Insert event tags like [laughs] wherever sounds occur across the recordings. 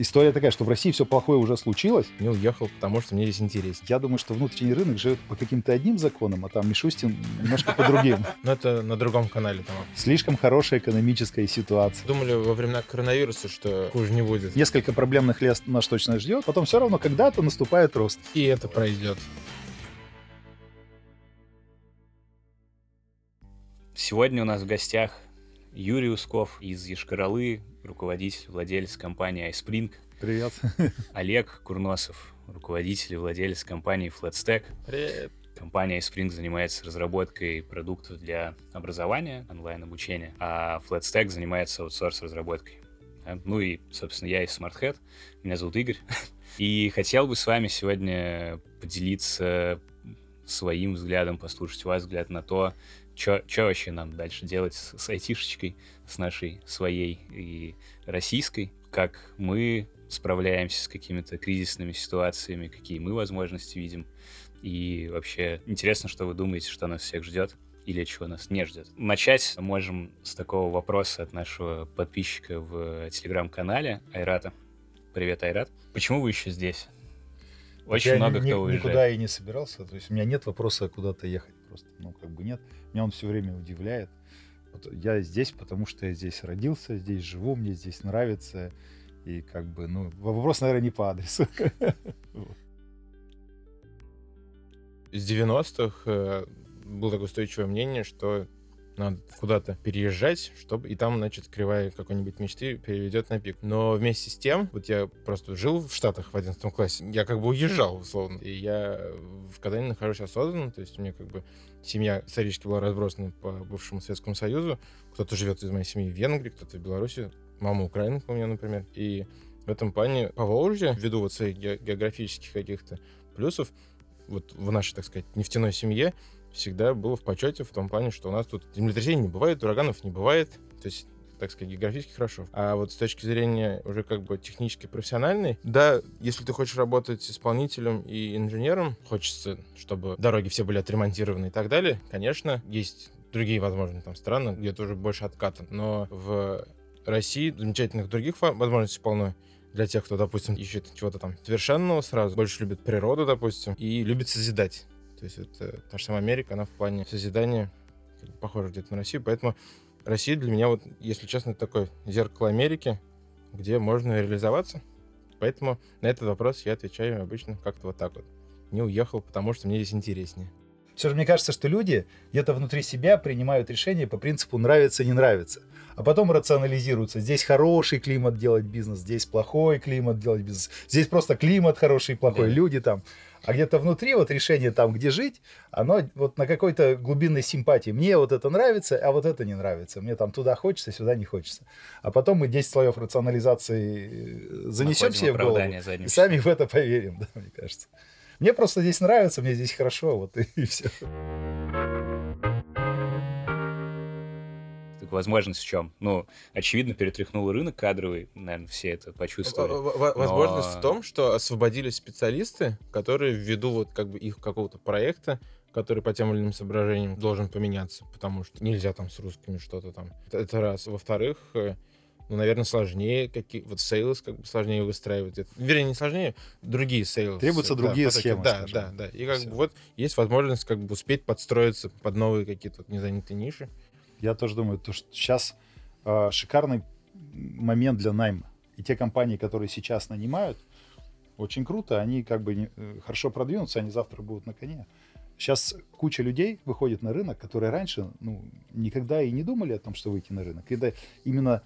история такая, что в России все плохое уже случилось. Не уехал, потому что мне здесь интересно. Я думаю, что внутренний рынок живет по каким-то одним законам, а там Мишустин немножко по другим. [laughs] Но это на другом канале там. Слишком хорошая экономическая ситуация. Думали во времена коронавируса, что хуже не будет. Несколько проблемных лет нас точно ждет, потом все равно когда-то наступает рост. И это пройдет. Сегодня у нас в гостях Юрий Усков из Ешкаралы, руководитель, владелец компании iSpring. Привет. [laughs] Олег Курносов, руководитель и владелец компании FlatStack. Привет. Компания iSpring занимается разработкой продуктов для образования, онлайн-обучения, а FlatStack занимается аутсорс-разработкой. Ну и, собственно, я из SmartHead. Меня зовут Игорь. [laughs] И хотел бы с вами сегодня поделиться своим взглядом, послушать ваш взгляд на то, что вообще нам дальше делать с, с айтишечкой, с нашей своей и российской, как мы справляемся с какими-то кризисными ситуациями, какие мы возможности видим. И вообще интересно, что вы думаете, что нас всех ждет или чего нас не ждет. Начать можем с такого вопроса от нашего подписчика в телеграм-канале Айрата. Привет, Айрат. Почему вы еще здесь? Очень я много ни, кто уезжает. Никуда и не собирался. То есть у меня нет вопроса куда-то ехать просто. Ну, как бы нет. Меня он все время удивляет. Вот я здесь, потому что я здесь родился, здесь живу, мне здесь нравится. И как бы, ну, вопрос, наверное, не по адресу. [laughs] С 90-х э, было такое устойчивое мнение, что надо куда-то переезжать, чтобы и там, значит, кривая какой-нибудь мечты переведет на пик. Но вместе с тем, вот я просто жил в Штатах в 11 классе, я как бы уезжал, условно, и я в Казани нахожусь осознанно, то есть у меня как бы семья исторически была разбросана по бывшему Советскому Союзу, кто-то живет из моей семьи в Венгрии, кто-то в Беларуси, мама украинка у меня, например, и в этом плане по Волжье, ввиду вот своих географических каких-то плюсов, вот в нашей, так сказать, нефтяной семье, всегда было в почете в том плане, что у нас тут землетрясений не бывает, ураганов не бывает. То есть так сказать, географически хорошо. А вот с точки зрения уже как бы технически профессиональной, да, если ты хочешь работать исполнителем и инженером, хочется, чтобы дороги все были отремонтированы и так далее, конечно, есть другие, возможно, там страны, где тоже больше отката. Но в России замечательных других возможностей полно для тех, кто, допустим, ищет чего-то там совершенного сразу, больше любит природу, допустим, и любит созидать. То есть это та же самая Америка, она в плане созидания похожа где-то на Россию. Поэтому Россия для меня, вот, если честно, это такое зеркало Америки, где можно реализоваться. Поэтому на этот вопрос я отвечаю обычно как-то вот так вот. Не уехал, потому что мне здесь интереснее. Все же мне кажется, что люди где-то внутри себя принимают решения по принципу нравится, не нравится. А потом рационализируются. Здесь хороший климат делать бизнес, здесь плохой климат делать бизнес. Здесь просто климат хороший и плохой, да. люди там. А где-то внутри вот решение там, где жить, оно вот на какой-то глубинной симпатии. Мне вот это нравится, а вот это не нравится. Мне там туда хочется, сюда не хочется. А потом мы 10 слоев рационализации э, занесем себе в голову и сами в это поверим, [laughs] да, мне кажется. Мне просто здесь нравится, мне здесь хорошо, вот и, [laughs] и все. Возможность в чем? Ну, очевидно, перетряхнул рынок кадровый, наверное, все это почувствовали. Возможность но... в том, что освободились специалисты, которые ввиду вот как бы их какого-то проекта, который по тем или иным соображениям должен поменяться, потому что нельзя там с русскими что-то там. Это раз. Во-вторых, э, ну, наверное, сложнее, какие вот sales как бы сложнее выстраивать. Это, вернее, не сложнее, другие sales. Требуются да, другие схемы. Да, скажем. да, да. И как Все. бы вот есть возможность как бы успеть подстроиться под новые какие-то вот незанятые ниши. Я тоже думаю, то, что сейчас э, шикарный момент для найма. И те компании, которые сейчас нанимают, очень круто, они как бы не, э, хорошо продвинутся, они завтра будут на коне. Сейчас куча людей выходит на рынок, которые раньше ну, никогда и не думали о том, что выйти на рынок. Когда именно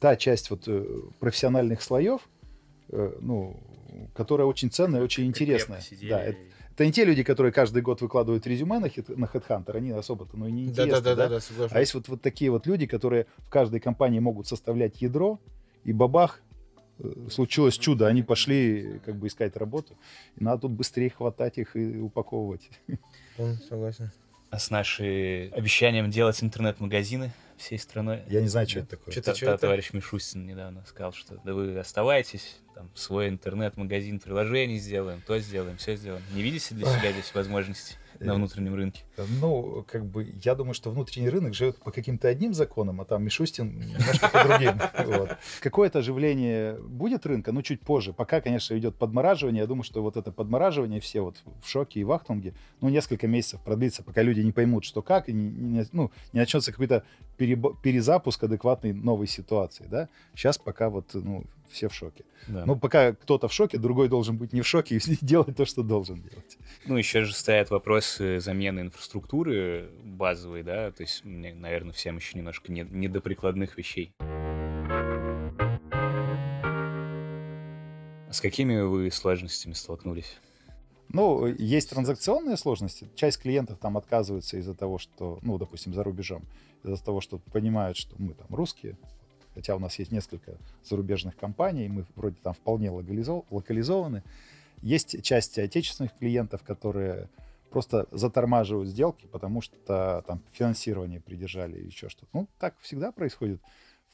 та часть вот э, профессиональных слоев, э, ну, которая очень ценная, очень интересная. Да, это, это не те люди, которые каждый год выкладывают резюме на, хит, на Headhunter, они особо-то ну, не интересны. Да, да, да, да, да, А есть вот, вот такие вот люди, которые в каждой компании могут составлять ядро, и бабах, э, случилось чудо, они пошли как бы искать работу. И надо тут быстрее хватать их и упаковывать. Согласен. А с нашим обещанием делать интернет-магазины всей страной. Я не знаю, что это такое. Что-то, что товарищ Мишустин недавно сказал, что да вы оставайтесь, там, свой интернет-магазин приложений сделаем, то сделаем, все сделаем. Не видите для себя здесь возможности? на внутреннем рынке. Ну, как бы, я думаю, что внутренний рынок живет по каким-то одним законам, а там Мишустин немножко по другим. [laughs] Вот. Какое-то оживление будет рынка, но чуть позже. Пока, конечно, идет подмораживание. Я думаю, что вот это подмораживание, все вот в шоке и в ахтунге, ну, несколько месяцев продлится, пока люди не поймут, что как, и не, не, ну, не начнется какой-то перезапуск адекватной новой ситуации, да. Сейчас пока вот, ну, все в шоке. Да. Но пока кто-то в шоке, другой должен быть не в шоке и [laughs] делать то, что должен делать. Ну, еще же стоят вопросы замены инфраструктуры базовой, да, то есть, наверное, всем еще немножко не, не до прикладных вещей. С какими вы сложностями столкнулись? Ну, есть транзакционные сложности. Часть клиентов там отказывается из-за того, что, ну, допустим, за рубежом, из-за того, что понимают, что мы там русские, хотя у нас есть несколько зарубежных компаний, мы вроде там вполне локализованы. Есть часть отечественных клиентов, которые просто затормаживают сделки, потому что там финансирование придержали или еще что-то. Ну, так всегда происходит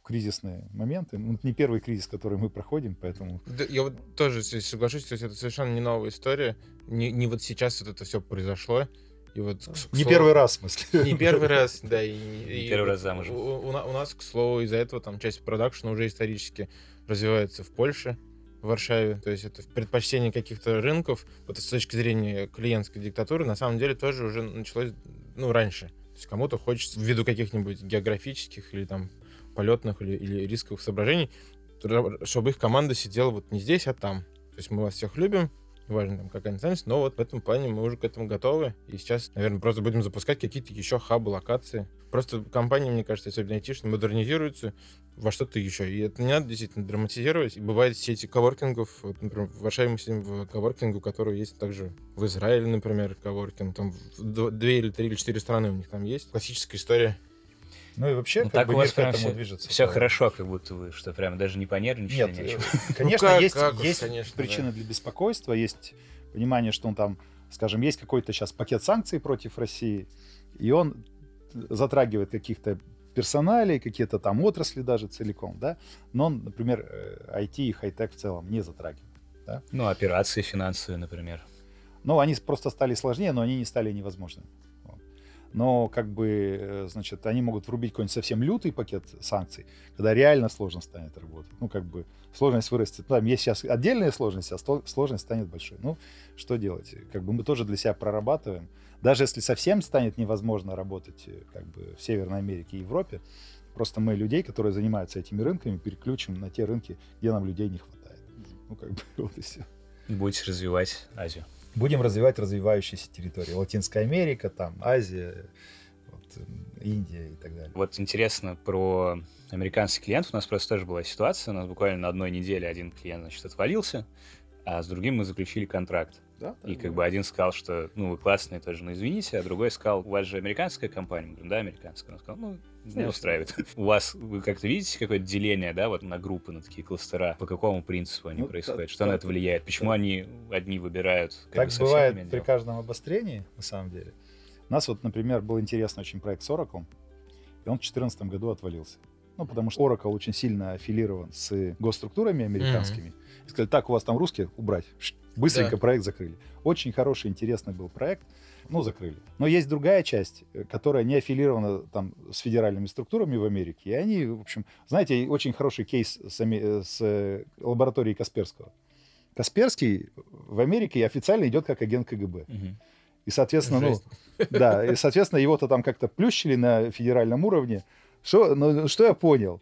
в кризисные моменты. Ну, это не первый кризис, который мы проходим, поэтому... Да, я вот тоже соглашусь, то есть это совершенно не новая история. Не, не вот сейчас вот это все произошло. И вот, не слову, первый раз, в смысле. Не первый раз, да. И, не и, первый раз замужем. У, у, у нас, к слову, из-за этого там часть продакшена уже исторически развивается в Польше, в Варшаве. То есть это предпочтение каких-то рынков, вот с точки зрения клиентской диктатуры, на самом деле тоже уже началось, ну, раньше. То есть кому-то хочется, ввиду каких-нибудь географических или там полетных или, или рисковых соображений, чтобы их команда сидела вот не здесь, а там. То есть мы вас всех любим, важно там какая национальность, но вот в этом плане мы уже к этому готовы. И сейчас, наверное, просто будем запускать какие-то еще хабы, локации. Просто компании, мне кажется, особенно айтишные, модернизируются во что-то еще. И это не надо действительно драматизировать. И бывают сети коворкингов. Вот, например, в Варшаве мы сидим в коворкингу, который есть также в Израиле, например, коворкинг. Там две или три или четыре страны у них там есть. Классическая история ну и вообще, ну, как так бы мир к этому все, движется. Все хорошо, как будто вы, что прям даже не понервничали. Нет, ничего. конечно, ну, как, есть, как, есть конечно, причины да. для беспокойства, есть понимание, что он там, скажем, есть какой-то сейчас пакет санкций против России, и он затрагивает каких-то персоналей, какие-то там отрасли даже целиком, да, но он, например, IT э, и хай-тек в целом не затрагивает. Да? Ну, операции финансовые, например. Ну, они просто стали сложнее, но они не стали невозможными но как бы, э, значит, они могут врубить какой-нибудь совсем лютый пакет санкций, когда реально сложно станет работать. Ну, как бы сложность вырастет. Там есть сейчас отдельные сложности, а сложность станет большой. Ну, что делать? Как бы мы тоже для себя прорабатываем. Даже если совсем станет невозможно работать э, как бы в Северной Америке и Европе, просто мы людей, которые занимаются этими рынками, переключим на те рынки, где нам людей не хватает. Ну, как бы [laughs] вот и все. Будете развивать Азию будем развивать развивающиеся территории. Латинская Америка, там, Азия, вот, Индия и так далее. Вот интересно про американских клиентов. У нас просто тоже была ситуация. У нас буквально на одной неделе один клиент, значит, отвалился, а с другим мы заключили контракт. Да, и как бы один сказал, что, ну, вы классные тоже, но извините, а другой сказал, у вас же американская компания? Мы говорим, да, американская. Он сказал, ну, не устраивает. [laughs] У вас, вы как-то видите какое-то деление, да, вот на группы, на такие кластера? По какому принципу они ну, происходят? Что на это влияет? Почему они одни выбирают? Так бывает при каждом обострении, на самом деле. У нас вот, например, был интересный очень проект с Oracle, и он в 2014 году отвалился. Ну, потому что Oracle очень сильно аффилирован с госструктурами американскими. Mm-hmm. И сказали, так, у вас там русские, убрать. Быстренько да. проект закрыли. Очень хороший, интересный был проект. Ну, закрыли. Но есть другая часть, э, которая не аффилирована там с федеральными структурами в Америке. И они, в общем, знаете, очень хороший кейс с, э, с э, лабораторией Касперского. Касперский в Америке официально идет как агент КГБ. Угу. И, соответственно, ну, Жесть. ну, [laughs] да, и, соответственно, его-то там как-то плющили на федеральном уровне. Что, ну, что я понял?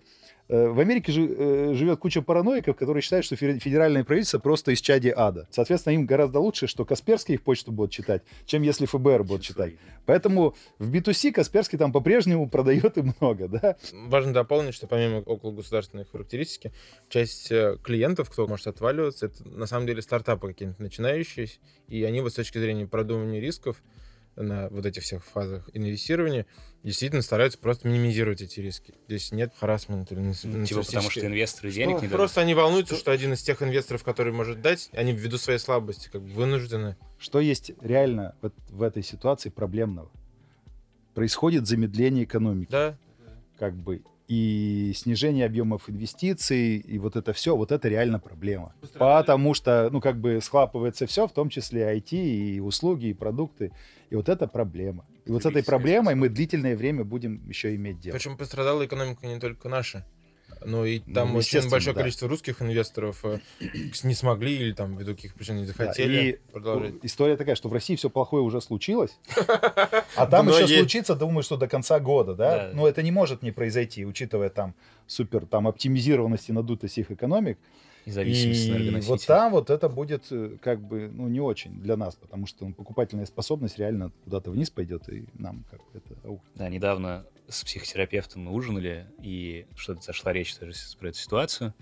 Э, в Америке э, живет куча параноиков, которые считают, что федеральное правительство просто из чади ада. Соответственно, им гораздо лучше, что Касперский их почту будет читать, чем если ФБР будет читать. Поэтому в B2C Касперский там по-прежнему [laughs] продает и много, да. Важно дополнить, что помимо около государственной характеристики, часть э, клиентов, кто может отваливаться, это на самом деле стартапы какие-то начинающиеся, и они вот с точки зрения продумывания рисков, на вот этих всех фазах инвестирования действительно стараются просто минимизировать эти риски. Здесь нет харасмента. Ну, типа потому что инвесторы денег ну, не Просто они волнуются, что один из тех инвесторов, который может дать, они ввиду своей слабости как бы вынуждены. Что есть реально в, в этой ситуации проблемного? Происходит замедление экономики. Да. Как бы и снижение объемов инвестиций, и вот это все, вот это реально проблема. Потому что, ну, как бы схлапывается все, в том числе IT, и услуги, и продукты. И вот это проблема. И вот с этой проблемой мы длительное время будем еще иметь дело. Причем пострадала экономика не только наша. Ну и там Ну, очень большое да. количество русских инвесторов э, не смогли или там ввиду каких причин не Да, захотели и продолжать. история такая, что в России все плохое уже случилось, [laughs] а там еще случится, думаю, что до конца года, да? Да. Но это не может не произойти, учитывая там супер там оптимизированность и надутость их экономик. И энергоносителя. вот там вот это будет э, как бы, ну, не очень для нас, потому что ну, покупательная способность реально куда-то вниз пойдет, и нам как бы это... аух. Да, недавно с психотерапевтом мы ужинали, и что-то зашла речь тоже про эту ситуацию.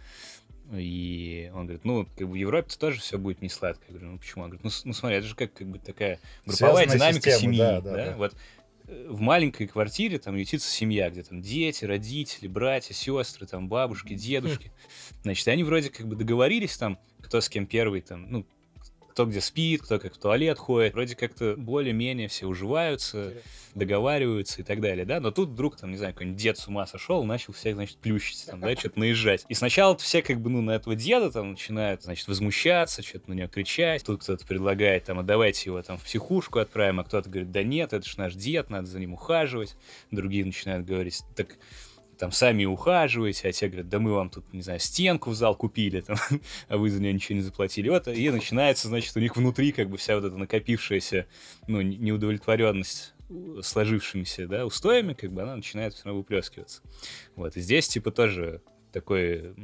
И он говорит, ну, как бы в Европе тоже все будет не сладко. Я говорю, ну почему? Он говорит, ну, ну смотри, это же как, как бы такая групповая Связанная динамика система, семьи. да, Да, да, да. Вот в маленькой квартире там ютится семья, где там дети, родители, братья, сестры, там бабушки, дедушки. Значит, они вроде как бы договорились там, кто с кем первый там, ну, кто где спит, кто как в туалет ходит. Вроде как-то более-менее все уживаются, договариваются и так далее, да, но тут вдруг, там, не знаю, какой-нибудь дед с ума сошел, начал всех, значит, плющить, там, да, что-то наезжать. И сначала все, как бы, ну, на этого деда там начинают, значит, возмущаться, что-то на него кричать. Тут кто-то предлагает, там, а давайте его там в психушку отправим, а кто-то говорит, да нет, это ж наш дед, надо за ним ухаживать. Другие начинают говорить, так там сами ухаживаете, а те говорят, да мы вам тут, не знаю, стенку в зал купили, там, [laughs] а вы за нее ничего не заплатили. Вот, и начинается, значит, у них внутри как бы вся вот эта накопившаяся, ну, не- неудовлетворенность сложившимися, да, устоями, как бы она начинает все равно выплескиваться. Вот, и здесь, типа, тоже такой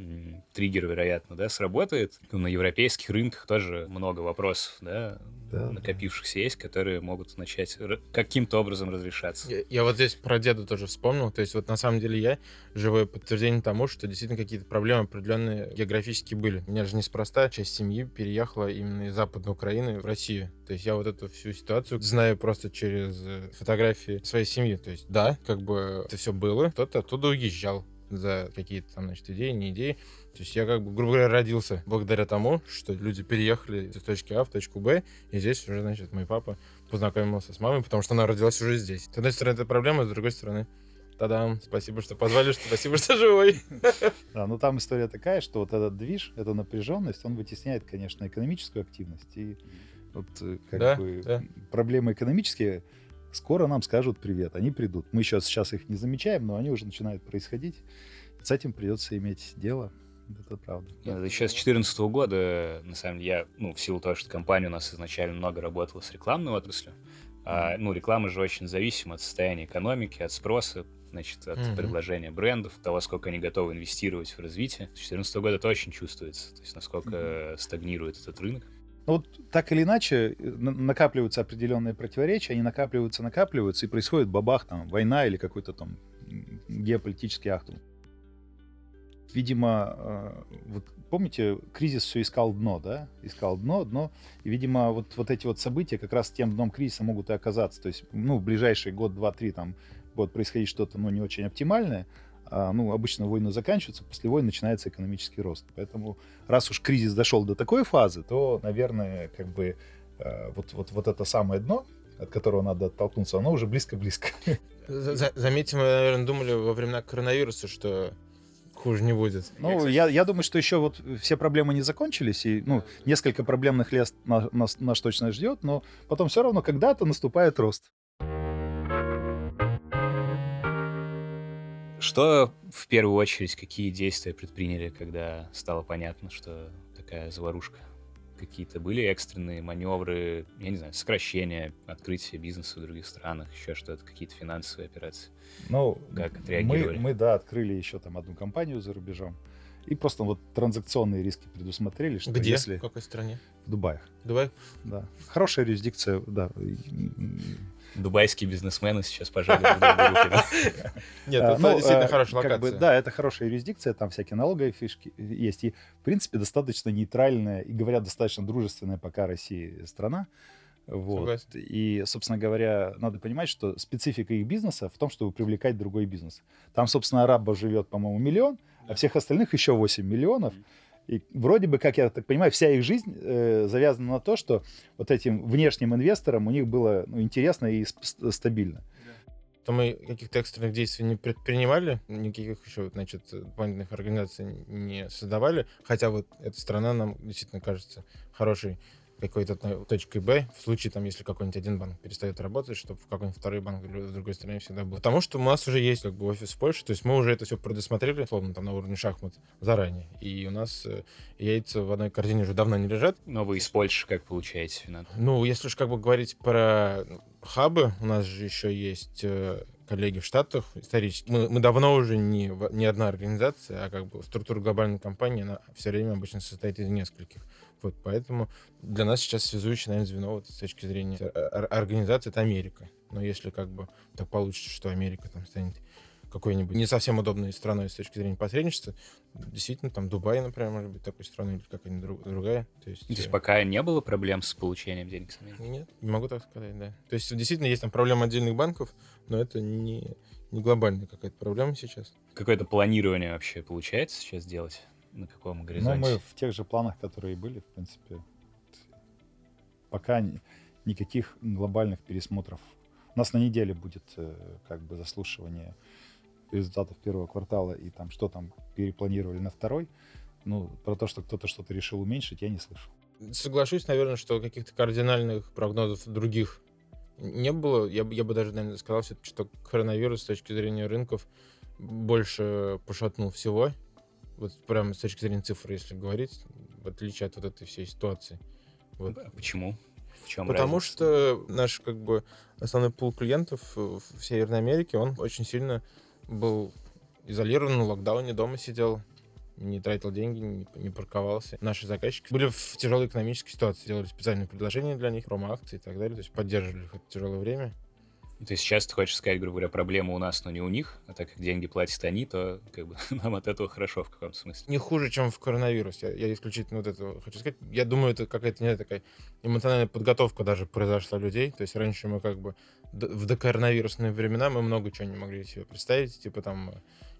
триггер, вероятно, да, сработает. Ну, На европейских рынках тоже много вопросов, да, Да, накопившихся есть, которые могут начать каким-то образом разрешаться. Я, я вот здесь про деда тоже вспомнил. То есть вот на самом деле я живое подтверждение тому, что действительно какие-то проблемы определенные географически были. У меня же неспроста часть семьи переехала именно из Западной Украины в Россию. То есть я вот эту всю ситуацию знаю просто через э, фотографии своей семьи. То есть да, как бы это все было. Кто-то оттуда уезжал за какие-то там, значит, идеи, не идеи. То есть я как бы, грубо говоря, родился благодаря тому, что люди переехали из точки А в точку Б, и здесь уже, значит, мой папа познакомился с мамой, потому что она родилась уже здесь. С одной стороны, это проблема, с другой стороны, Тадам, спасибо, что позвали, что спасибо, что живой. Да, но там история такая, что вот этот движ, эта напряженность, он вытесняет, конечно, экономическую активность. И вот э, как Да, бы да. проблемы экономические скоро нам скажут привет. Они придут. Мы сейчас, сейчас их не замечаем, но они уже начинают происходить. С этим придется иметь дело. Это правда. Нет, это еще с 2014 года, на самом деле, я, ну, в силу того, что компания у нас изначально много работала с рекламной отраслью, а, ну, реклама же очень зависима от состояния экономики, от спроса, значит, от Мгм. предложения брендов, того, сколько они готовы инвестировать в развитие. С 2014 года это очень чувствуется, то есть насколько стагнирует этот рынок. Ну вот так или иначе э, на- накапливаются определенные противоречия, они накапливаются, накапливаются, и происходит бабах, там, война или какой-то там геополитический акт. Видимо, э, вот помните, кризис все искал дно, да? Искал дно, дно. И, видимо, вот, вот эти вот события как раз тем дном кризиса могут и оказаться. То есть, ну, в ближайший год, два, три там будет происходить что-то, ну, не очень оптимальное. А, ну, обычно войны заканчиваются, после войн начинается экономический рост. Поэтому раз уж кризис дошел до такой фазы, то, наверное, как бы э, вот, вот, вот это самое дно, от которого надо оттолкнуться, оно уже близко-близко. За- за- Заметьте, мы, наверное, думали во времена коронавируса, что хуже не будет. Ну, я, я думаю, что еще вот все проблемы не закончились, и, ну, несколько проблемных лет на- нас, нас точно ждет, но потом все равно когда-то наступает рост. Что в первую очередь, какие действия предприняли, когда стало понятно, что такая заварушка? Какие-то были экстренные маневры, я не знаю, сокращения, открытие бизнеса в других странах, еще что-то, какие-то финансовые операции? Ну, Как мы, отреагировали? мы, да, открыли еще там одну компанию за рубежом, и просто вот транзакционные риски предусмотрели, что Где? если В какой стране? в Дубаях, Давай. да, хорошая юрисдикция, да, Дубайские бизнесмены сейчас пожали? [laughs] Нет, А, это ну, действительно э, хорошая локация. да, это хорошая юрисдикция, там всякие налоговые фишки есть. И, в принципе, достаточно нейтральная и, говорят, достаточно дружественная пока России страна. Вот. Согласен. И, собственно говоря, надо понимать, что специфика их бизнеса в том, чтобы привлекать другой бизнес. Там, собственно, арабов живет, по-моему, миллион, а всех остальных еще 8 миллионов. И вроде бы, как я так понимаю, вся их жизнь э, завязана на то, что вот этим внешним инвесторам у них было ну, интересно и стабильно. то мы каких-то экстренных действий не предпринимали, никаких еще, значит, дополнительных организаций не создавали, хотя вот эта страна нам действительно кажется хорошей какой-то точкой Б, в случае, там, если какой-нибудь один банк перестает работать, чтобы в какой-нибудь второй банк или в другой стране всегда был. Потому что у нас уже есть как бы офис в Польше, то есть мы уже это все предусмотрели, словно там на уровне шахмат заранее. И у нас э, яйца в одной корзине уже давно не лежат. Но вы из Польши как получаете финансы? Ну, если уж как бы говорить про хабы, у нас же еще есть э, коллеги в Штатах исторически. Мы, мы давно уже не, не одна организация, а как бы структура глобальной компании, она все время обычно состоит из нескольких. Вот поэтому для нас сейчас связующее, наверное, звено вот, с точки зрения организации это Америка. Но если как бы так получится, что Америка там станет какой-нибудь не совсем удобной страной с точки зрения посредничества, действительно, там Дубай, например, может быть такой страной или какая-нибудь друг, другая. То есть, То есть э... пока не было проблем с получением денег с Америки? Нет, не могу так сказать, да. То есть действительно есть там проблема отдельных банков, но это не, не глобальная какая-то проблема сейчас. Какое-то планирование вообще получается сейчас делать? На каком горизонте? Ну, мы в тех же планах, которые и были, в принципе. Пока никаких глобальных пересмотров. У нас на неделе будет э, как бы заслушивание результатов первого квартала и там что там перепланировали на второй. Ну, про то, что кто-то что-то решил уменьшить, я не слышал. Соглашусь, наверное, что каких-то кардинальных прогнозов других не было. Я, я бы даже, наверное, сказал, что коронавирус с точки зрения рынков больше пошатнул всего вот прямо с точки зрения цифр, если говорить, в отличие от вот этой всей ситуации. Вот. А почему? В чем Потому разница? что наш как бы основной пул клиентов в Северной Америке, он очень сильно был изолирован, на локдауне, дома сидел, не тратил деньги, не, не парковался. Наши заказчики были в тяжелой экономической ситуации, делали специальные предложения для них, промо-акции и так далее, то есть поддерживали их в это тяжелое время. То есть сейчас ты хочешь сказать, грубо говоря, проблема у нас, но не у них, а так как деньги платят они, то как бы [laughs] нам от этого хорошо в каком-то смысле. Не хуже, чем в коронавирус. Я, я исключительно вот это хочу сказать. Я думаю, это какая-то не такая эмоциональная подготовка даже произошла людей. То есть раньше мы как бы в докоронавирусные времена мы много чего не могли себе представить. Типа там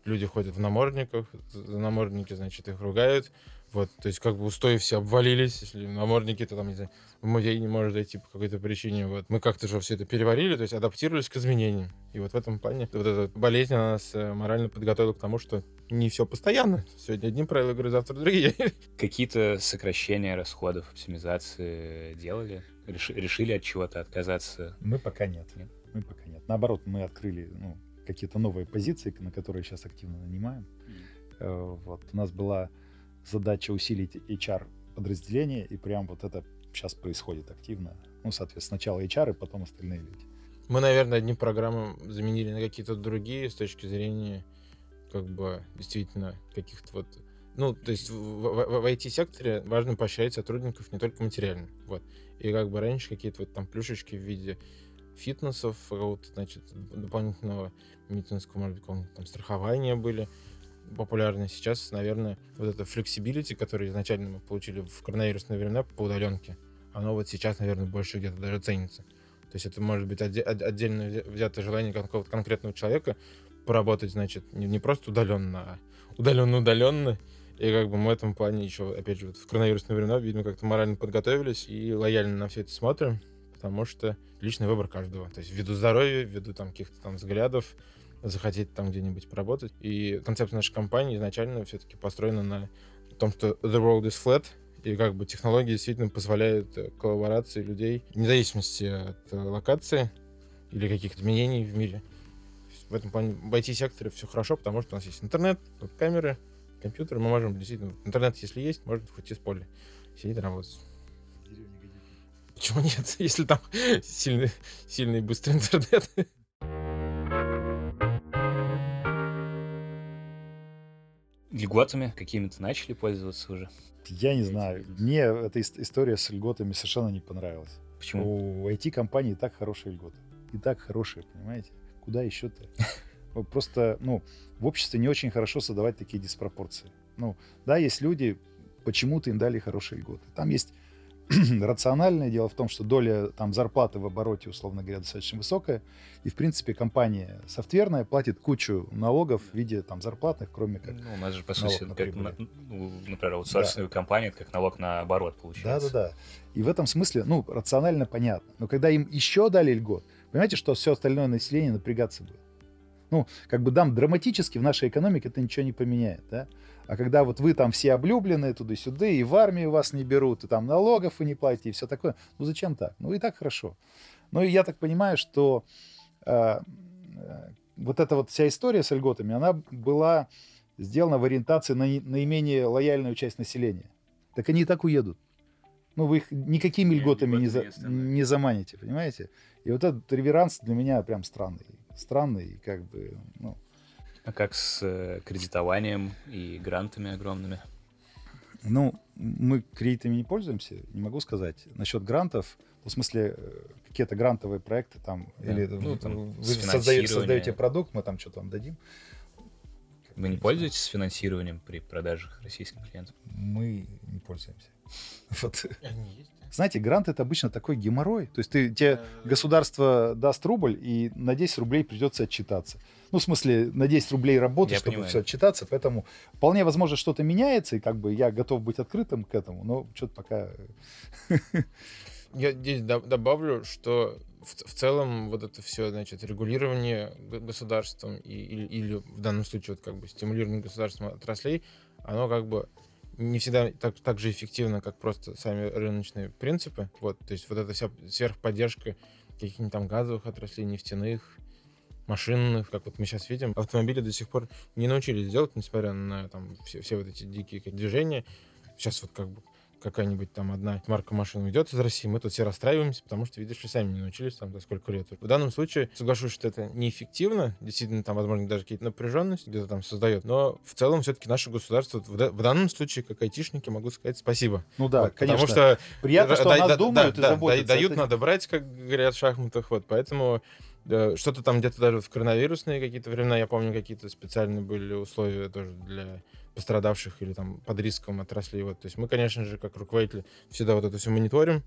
люди ходят в намордниках, за намордники, значит, их ругают. Вот, то есть как бы устои все обвалились, если намордники, то там, не знаю, в музей не может зайти по какой-то причине. Вот. Мы как-то же все это переварили, то есть адаптировались к изменениям. И вот в этом плане вот эта болезнь нас э, морально подготовила к тому, что не все постоянно. Сегодня одни правила игры, завтра другие. [laughs] Какие-то сокращения расходов, оптимизации делали? решили от чего-то отказаться? Мы пока нет. нет. Мы пока нет. Наоборот, мы открыли ну, какие-то новые позиции, на которые сейчас активно нанимаем. Mm. Вот. У нас была задача усилить HR подразделение, и прям вот это сейчас происходит активно. Ну, соответственно, сначала HR, и потом остальные люди. Мы, наверное, одни программы заменили на какие-то другие с точки зрения, как бы, действительно, каких-то вот... Ну, то есть в, в, в IT-секторе важно поощрять сотрудников не только материально. Вот. И как бы раньше какие-то вот там плюшечки в виде фитнесов, какого-то, значит, дополнительного медицинского, может быть, там страхования были популярны. Сейчас, наверное, вот это flexibility, которое изначально мы получили в коронавирусные времена по удаленке, оно вот сейчас, наверное, больше где-то даже ценится. То есть это может быть отде- отдельно взятое желание какого-то конкретного человека поработать, значит, не, не просто удаленно, а удаленно-удаленно. И как бы мы в этом плане еще, опять же, вот в коронавирусные времена, видимо, как-то морально подготовились и лояльно на все это смотрим, потому что личный выбор каждого. То есть ввиду здоровья, ввиду там каких-то там взглядов, захотеть там где-нибудь поработать. И концепция нашей компании изначально все-таки построена на том, что the world is flat, и как бы технологии действительно позволяют э, коллаборации людей вне зависимости от э, локации или каких-то изменений в мире. В этом плане в IT-секторе все хорошо, потому что у нас есть интернет, камеры, компьютеры. Мы можем действительно... Интернет, если есть, можно хоть из поля сидеть работать. Почему нет, [laughs] если там сильный, сильный быстрый интернет? Льготами какими-то начали пользоваться уже? Я не знаю. Мне эта история с льготами совершенно не понравилась. Почему? У IT-компании так хорошие льготы. И так хорошие, понимаете? Куда еще-то? [laughs] Просто, ну, в обществе не очень хорошо создавать такие диспропорции. Ну, да, есть люди, почему-то им дали хорошие льготы. Там есть [clears throat] рациональное. Дело в том, что доля там зарплаты в обороте, условно говоря, достаточно высокая. И, в принципе, компания софтверная платит кучу налогов в виде там зарплатных, кроме как... Ну, у нас же, по сути, на как, на- ну, например, аутсорсинговая компания, это как налог на оборот Да, получается. да, да. И в этом смысле, ну, рационально понятно. Но когда им еще дали льгот, понимаете, что все остальное население напрягаться будет. Ну, как бы дам драматически в нашей экономике это ничего не поменяет, да? А когда вот вы там все облюбленные туда-сюда, и в армию вас не берут, и там налогов вы не платите, и все такое, ну зачем так? Ну и так хорошо. Ну и я так понимаю, что э, э, вот эта вот вся история с льготами, она была сделана в ориентации на не- наименее лояльную часть населения. Так они и так уедут. Ну, вы их никакими Не, льготами не, за- не заманите, понимаете? И вот этот реверанс для меня прям странный. Странный, как бы, ну, А как с э, кредитованием и грантами огромными? Ну, мы кредитами не пользуемся, не могу сказать. Насчет грантов, в смысле, э, какие-то грантовые проекты там, Да, или ну, вы, там, вы создаете, создаете продукт, мы там что-то вам дадим. Вы не пользуетесь финансированием при продажах российским клиентам? Мы не пользуемся. [laughs] Вот. Они есть. Знаете, грант это обычно такой геморрой. То есть ты, тебе государство даст рубль, и на 10 рублей придется отчитаться. Ну, в смысле, на 10 рублей работы, Я чтобы понимаю. все отчитаться. Поэтому вполне возможно, что-то меняется, и как бы я готов быть открытым к этому, но что-то пока... Я здесь до- добавлю, что в, в целом вот это все, значит, регулирование государством и, или, или в данном случае вот как бы стимулирование государством отраслей, оно как бы не всегда так, так же эффективно, как просто сами рыночные принципы. Вот, то есть вот эта вся сверхподдержка каких-нибудь там газовых отраслей, нефтяных, машинных, как вот мы сейчас видим, автомобили до сих пор не научились делать, несмотря на там все, все вот эти дикие движения. Сейчас вот как бы какая-нибудь там одна марка машин уйдет из России, мы тут все расстраиваемся, потому что, видишь, и сами не научились там за сколько лет. В данном случае соглашусь, что это неэффективно, действительно, там, возможно, даже какие-то напряженности где-то там создает, но в целом все-таки наше государство в, да- в данном случае, как айтишники, могу сказать спасибо. Ну да, Вот, конечно. Потому что Приятно, что да- нас да- думают да, и да, заботятся. да, Дают, Это- надо брать, как говорят в шахматах, вот, поэтому что-то там где-то даже в коронавирусные какие-то времена, я помню, какие-то специальные были условия тоже для пострадавших или там под риском отраслей. Вот. То есть мы, конечно же, как руководители всегда вот это все мониторим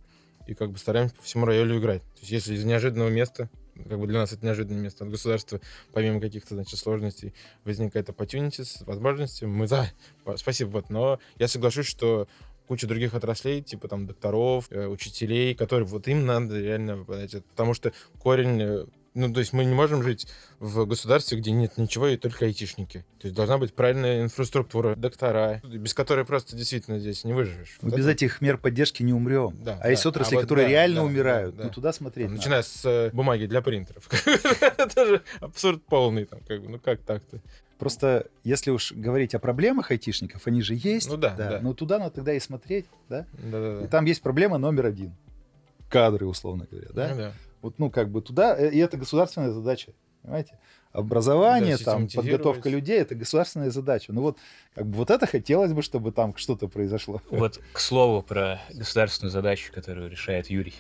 и как бы стараемся по всему району играть. То есть если из неожиданного места, как бы для нас это неожиданное место от государства, помимо каких-то, значит, сложностей, возникает opportunities, возможности, мы за. Па- Спасибо, вот. Но я соглашусь, что куча других отраслей, типа там докторов, э, учителей, которые вот им надо реально это. Потому что корень... Ну, то есть мы не можем жить в государстве, где нет ничего и только айтишники. То есть должна быть правильная инфраструктура, доктора, без которой просто действительно здесь не выживешь. Мы Вот без это- этих мер поддержки не умрем. Да, а да. есть отрасли, А вот которые да, реально да, умирают. да, Ну да. туда смотреть. Там, начиная с э, бумаги для принтеров. [laughs] Это же абсурд полный. Там, как бы, ну как так-то? Просто если уж говорить о проблемах айтишников, они же есть. Ну да, да. Ну туда надо тогда и смотреть, да. И Да-да-да. там есть проблема номер один. Кадры, условно говоря, да. Ну да. Вот, ну, как бы туда, э, и это государственная задача, понимаете? Образование, Да, там, подготовка людей, это государственная задача. Ну вот, как бы вот это хотелось бы, чтобы там что-то произошло. Вот, к слову, про государственную задачу, которую решает Юрий.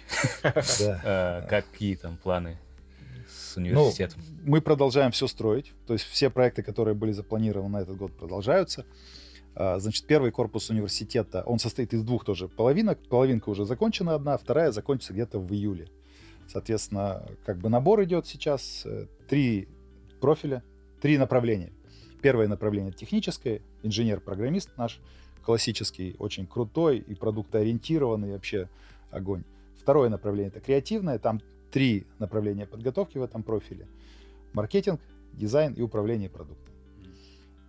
[laughs] Э, Какие там планы с Ну, университетом? мы продолжаем все строить. То есть все проекты, которые были запланированы на этот год, продолжаются. А, Значит, первый корпус университета, он состоит из двух тоже половинок. Половинка уже закончена одна, вторая закончится где-то в июле. Соответственно, как бы набор идет сейчас. э, Три профиля, три направления. Первое направление техническое, инженер-программист наш, классический, очень крутой и продуктоориентированный вообще огонь. Второе направление это креативное, там три направления подготовки в этом профиле. Маркетинг, дизайн и управление продуктом.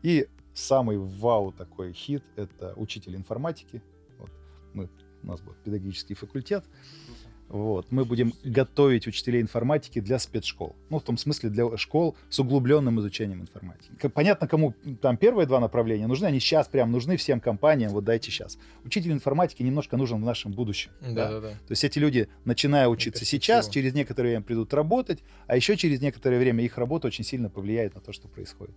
И самый вау такой хит — это учитель информатики. Вот мы, у нас будет педагогический факультет. Вот. Мы будем готовить учителей информатики для спецшкол. Ну, в том смысле, для школ с углубленным изучением информатики. Понятно, кому там первые два направления нужны, они сейчас прям нужны всем компаниям, вот дайте сейчас. Учитель информатики немножко нужен в нашем будущем. да. Да-да-да. То есть эти люди, начиная учиться сейчас, через некоторое время придут работать, а еще через некоторое время их работа очень сильно повлияет на то, что происходит.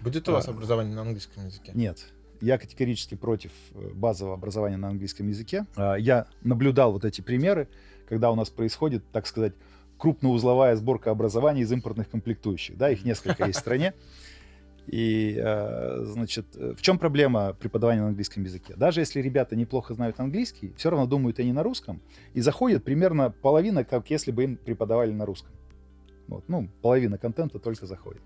Будет у вас А. образование на английском языке? Нет, я категорически против э, базового образования на английском языке. А, Я наблюдал вот эти примеры, когда у нас происходит, так сказать, крупноузловая сборка образования из импортных комплектующих. Да, их несколько есть в стране. И, э, значит, в чем проблема преподавания на английском языке? Даже если ребята неплохо знают английский, все равно думают они на русском, и заходят примерно половина, как если бы им преподавали на русском. Вот, ну, половина контента только заходит.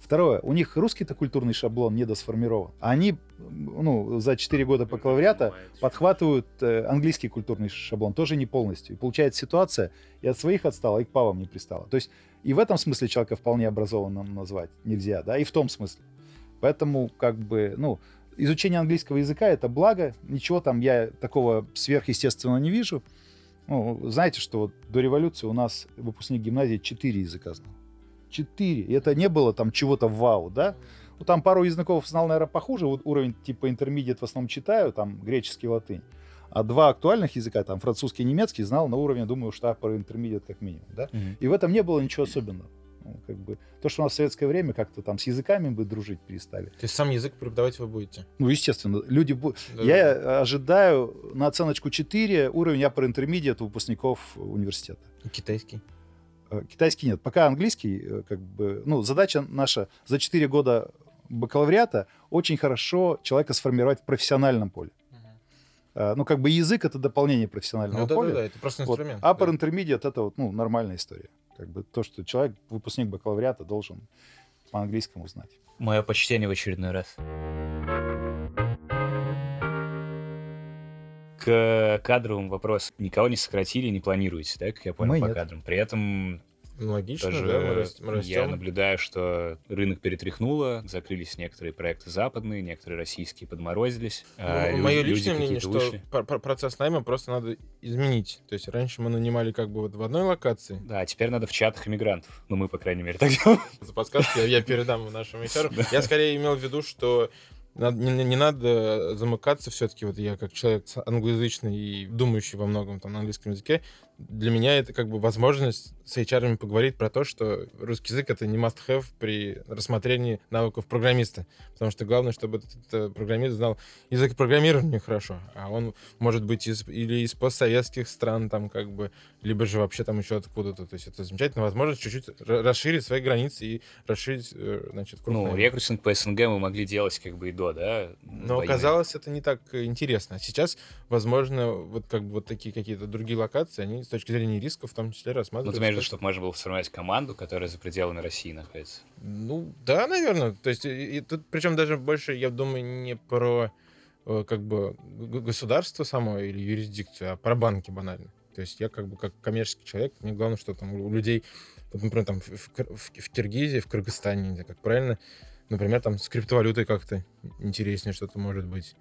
Второе, у них русский-то культурный шаблон недосформирован. А они ну, за 4 года бакалавриата подхватывают э, английский культурный шаблон, тоже не полностью. И получается ситуация, и от своих отстала, и к павам не пристала. То есть и в этом смысле человека вполне образованным назвать нельзя, да, и в том смысле. Поэтому, как бы, ну, изучение английского языка — это благо. Ничего там я такого сверхъестественного не вижу. Ну, знаете, что вот до революции у нас выпускник гимназии 4 языка знал. 4. И это не было там чего-то вау, да? Ну, там пару языков знал, наверное, похуже. Вот уровень типа intermediate в основном читаю, там греческий, латынь. А два актуальных языка, там французский и немецкий, знал на уровне, думаю, что upper intermediate как минимум, да? Mm-hmm. И в этом не было ничего особенного. Ну, как бы, то, что у нас в советское время как-то там с языками бы дружить перестали. То есть сам язык преподавать вы будете? Ну, естественно. Люди бу... да, Я да. ожидаю на оценочку 4 уровень upper intermediate выпускников университета. Китайский? Э, китайский нет. Пока английский, э, как бы, ну, задача наша за 4 года бакалавриата очень хорошо человека сформировать в профессиональном поле. Uh-huh. Ну, как бы язык — это дополнение профессионального ну, да, поля. Да, да, это просто инструмент. Вот. Upper да. Intermediate — это вот, ну, нормальная история. Как бы то, что человек, выпускник бакалавриата, должен по-английскому знать. Мое почтение в очередной раз. К кадровым вопросам. Никого не сократили, не планируете, да, как я понял Мы по нет. кадрам. При этом ну, логично, тоже да, мы растем. я наблюдаю, что рынок перетряхнуло, закрылись некоторые проекты западные, некоторые российские подморозились. Ну, а мое люди, личное мнение, что вышли. процесс найма просто надо изменить. То есть раньше мы нанимали как бы вот в одной локации. Да, а теперь надо в чатах иммигрантов. Ну, мы, по крайней мере, так делаем. За подсказки я передам нашему HR. [laughs] Я скорее имел в виду, что надо, не, не надо замыкаться все-таки. Вот я как человек англоязычный и думающий во многом там на английском языке, для меня это как бы возможность с HR поговорить про то, что русский язык это не must-have при рассмотрении навыков программиста. Потому что главное, чтобы этот, этот программист знал язык программирования хорошо. А он может быть из, или из постсоветских стран, там как бы, либо же вообще там еще откуда-то. То есть это замечательная возможность чуть-чуть расширить свои границы и расширить, э, значит, круг. Ну, рекрутинг по СНГ мы могли делать как бы и до, да? Но оказалось, это не так интересно. Сейчас, возможно, вот как бы вот такие какие-то другие локации, они точки зрения риска в том числе рассматривать. Ну, ты имеешь чтобы можно было сформировать команду, которая за пределами России находится? Ну, да, наверное. То есть, и, и тут, причем даже больше, я думаю, не про э, как бы государство само или юрисдикцию, а про банки банально. То есть я как бы как коммерческий человек, мне главное, что там у людей, вот, например, там в, в, в Киргизии, в Кыргызстане, не знаю, как правильно, например, там с криптовалютой как-то интереснее что-то может быть.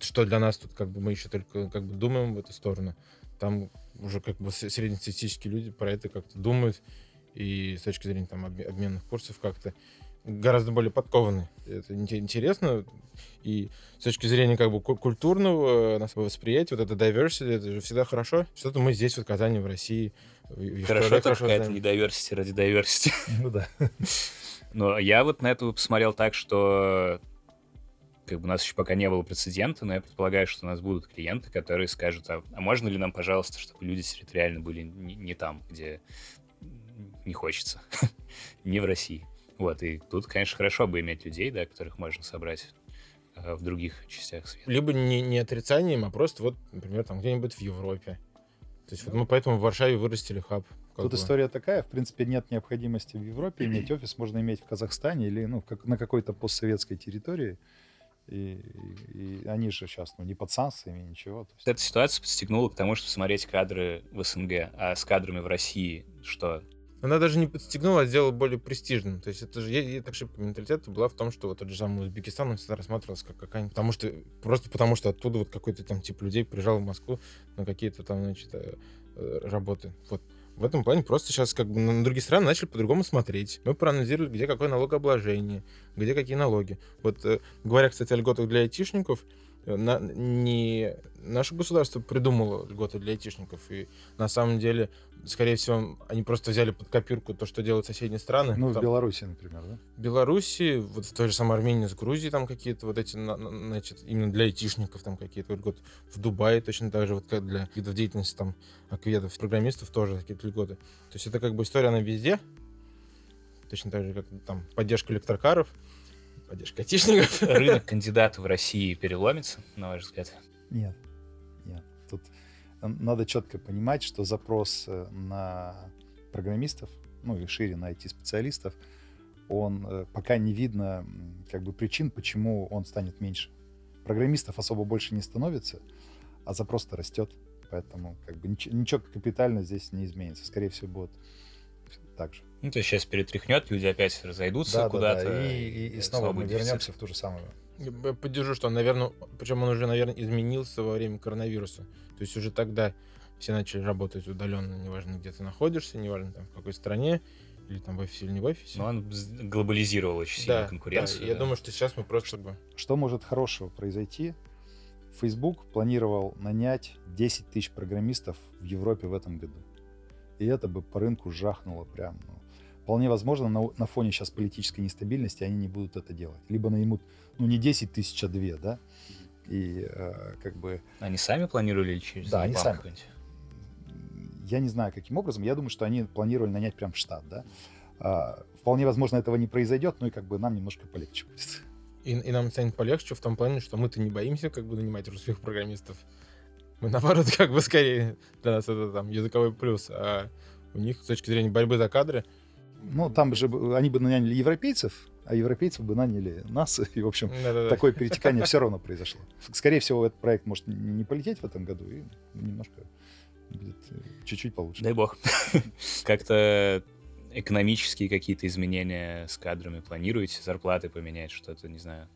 Что для нас тут как бы мы еще только как бы думаем в эту сторону. Там уже как бы среднестатистические люди про это как-то думают, и с точки зрения там обменных курсов как-то гораздо более подкованы. Это интересно, и с точки зрения как бы культурного э, восприятия, вот это diversity, это же всегда хорошо. Что-то мы здесь, в Казани, в России. Хорошо, это какая-то не diversity ради diversity. Ну да. [laughs] Но я вот на это посмотрел так, что как бы у нас еще пока не было прецедента, но я предполагаю, что у нас будут клиенты, которые скажут, а, а можно ли нам, пожалуйста, чтобы люди территориально были не, не там, где не хочется, [laughs] не в России. Вот, и тут, конечно, хорошо бы иметь людей, да, которых можно собрать э, в других частях света. Либо не, не отрицанием, а просто вот, например, там где-нибудь в Европе. То есть вот мы поэтому в Варшаве вырастили хаб. Тут бы. история такая, в принципе, нет необходимости в Европе иметь офис, можно иметь в Казахстане или ну, как, на какой-то постсоветской территории. И, и, и они же сейчас ну, не под санкциями, ничего. То есть... Эта ситуация подстегнула к тому, чтобы смотреть кадры в СНГ, а с кадрами в России что? Она даже не подстегнула, а сделала более престижным. То есть это же эта ошибка менталитета была в том, что вот тот же самый Узбекистан он всегда рассматривался как какая-нибудь... Потому что, просто потому что оттуда вот какой-то там тип людей приезжал в Москву на какие-то там, значит, э, э, работы. Вот в этом плане просто сейчас как бы на другие страны начали по-другому смотреть. Мы проанализировали, где какое налогообложение, где какие налоги. Вот э, говоря, кстати, о льготах для айтишников, на, не наше государство придумало льготы для айтишников, и на самом деле, скорее всего, они просто взяли под копирку то, что делают соседние страны. Ну, там, в Беларуси, например, да? В Беларуси, вот в той же самой Армении, с Грузией там какие-то вот эти, значит, именно для айтишников там какие-то льготы. В Дубае точно так же, вот как для видов деятельности там акведов, программистов тоже какие-то льготы. То есть это как бы история, она везде, точно так же, как там поддержка электрокаров, поддержка айтишников. [laughs] Рынок кандидатов в России переломится, на ваш взгляд? Нет, нет. Тут надо четко понимать, что запрос э, на программистов, ну и шире на IT-специалистов, он э, пока не видно как бы причин, почему он станет меньше. Программистов особо больше не становится, а запрос-то растет. Поэтому как бы ничего, ничего капитально здесь не изменится. Скорее всего, будет так же. Ну, то есть сейчас перетряхнет, люди опять разойдутся да, куда-то. Да, да. И, и, и снова, снова мы вернемся в ту же самую. Я поддержу, что, наверное, причем он уже, наверное, изменился во время коронавируса. То есть уже тогда все начали работать удаленно, неважно, где ты находишься, неважно, там, в какой стране, или там в офисе, или не в офисе. Но он глобализировал очень сильно да, конкуренцию. Да, да. Я думаю, что сейчас мы просто... Что может хорошего произойти? Facebook планировал нанять 10 тысяч программистов в Европе в этом году. И это бы по рынку жахнуло прям. Ну, вполне возможно, на, на фоне сейчас политической нестабильности они не будут это делать. Либо наймут, ну, не 10 тысяч, а 2, да? И э, как бы... Они сами планировали через Да, они сами. Я не знаю, каким образом. Я думаю, что они планировали нанять прям штат, да? А, вполне возможно, этого не произойдет, но и как бы нам немножко полегче будет. И, и нам станет полегче в том плане, что мы-то не боимся как бы нанимать русских программистов. [laughs] Мы наоборот как бы скорее для нас это там языковой плюс, а у них с точки зрения борьбы за кадры. Ну, там же они бы наняли европейцев, а европейцев бы наняли нас, [laughs] и, в общем, Да-да-да. такое [laughs] перетекание все равно произошло. Скорее всего, этот проект может не полететь в этом году, и немножко будет э, чуть-чуть получше. Дай бог. Как-то экономические какие-то изменения с кадрами планируете? Зарплаты поменять, что-то, не знаю,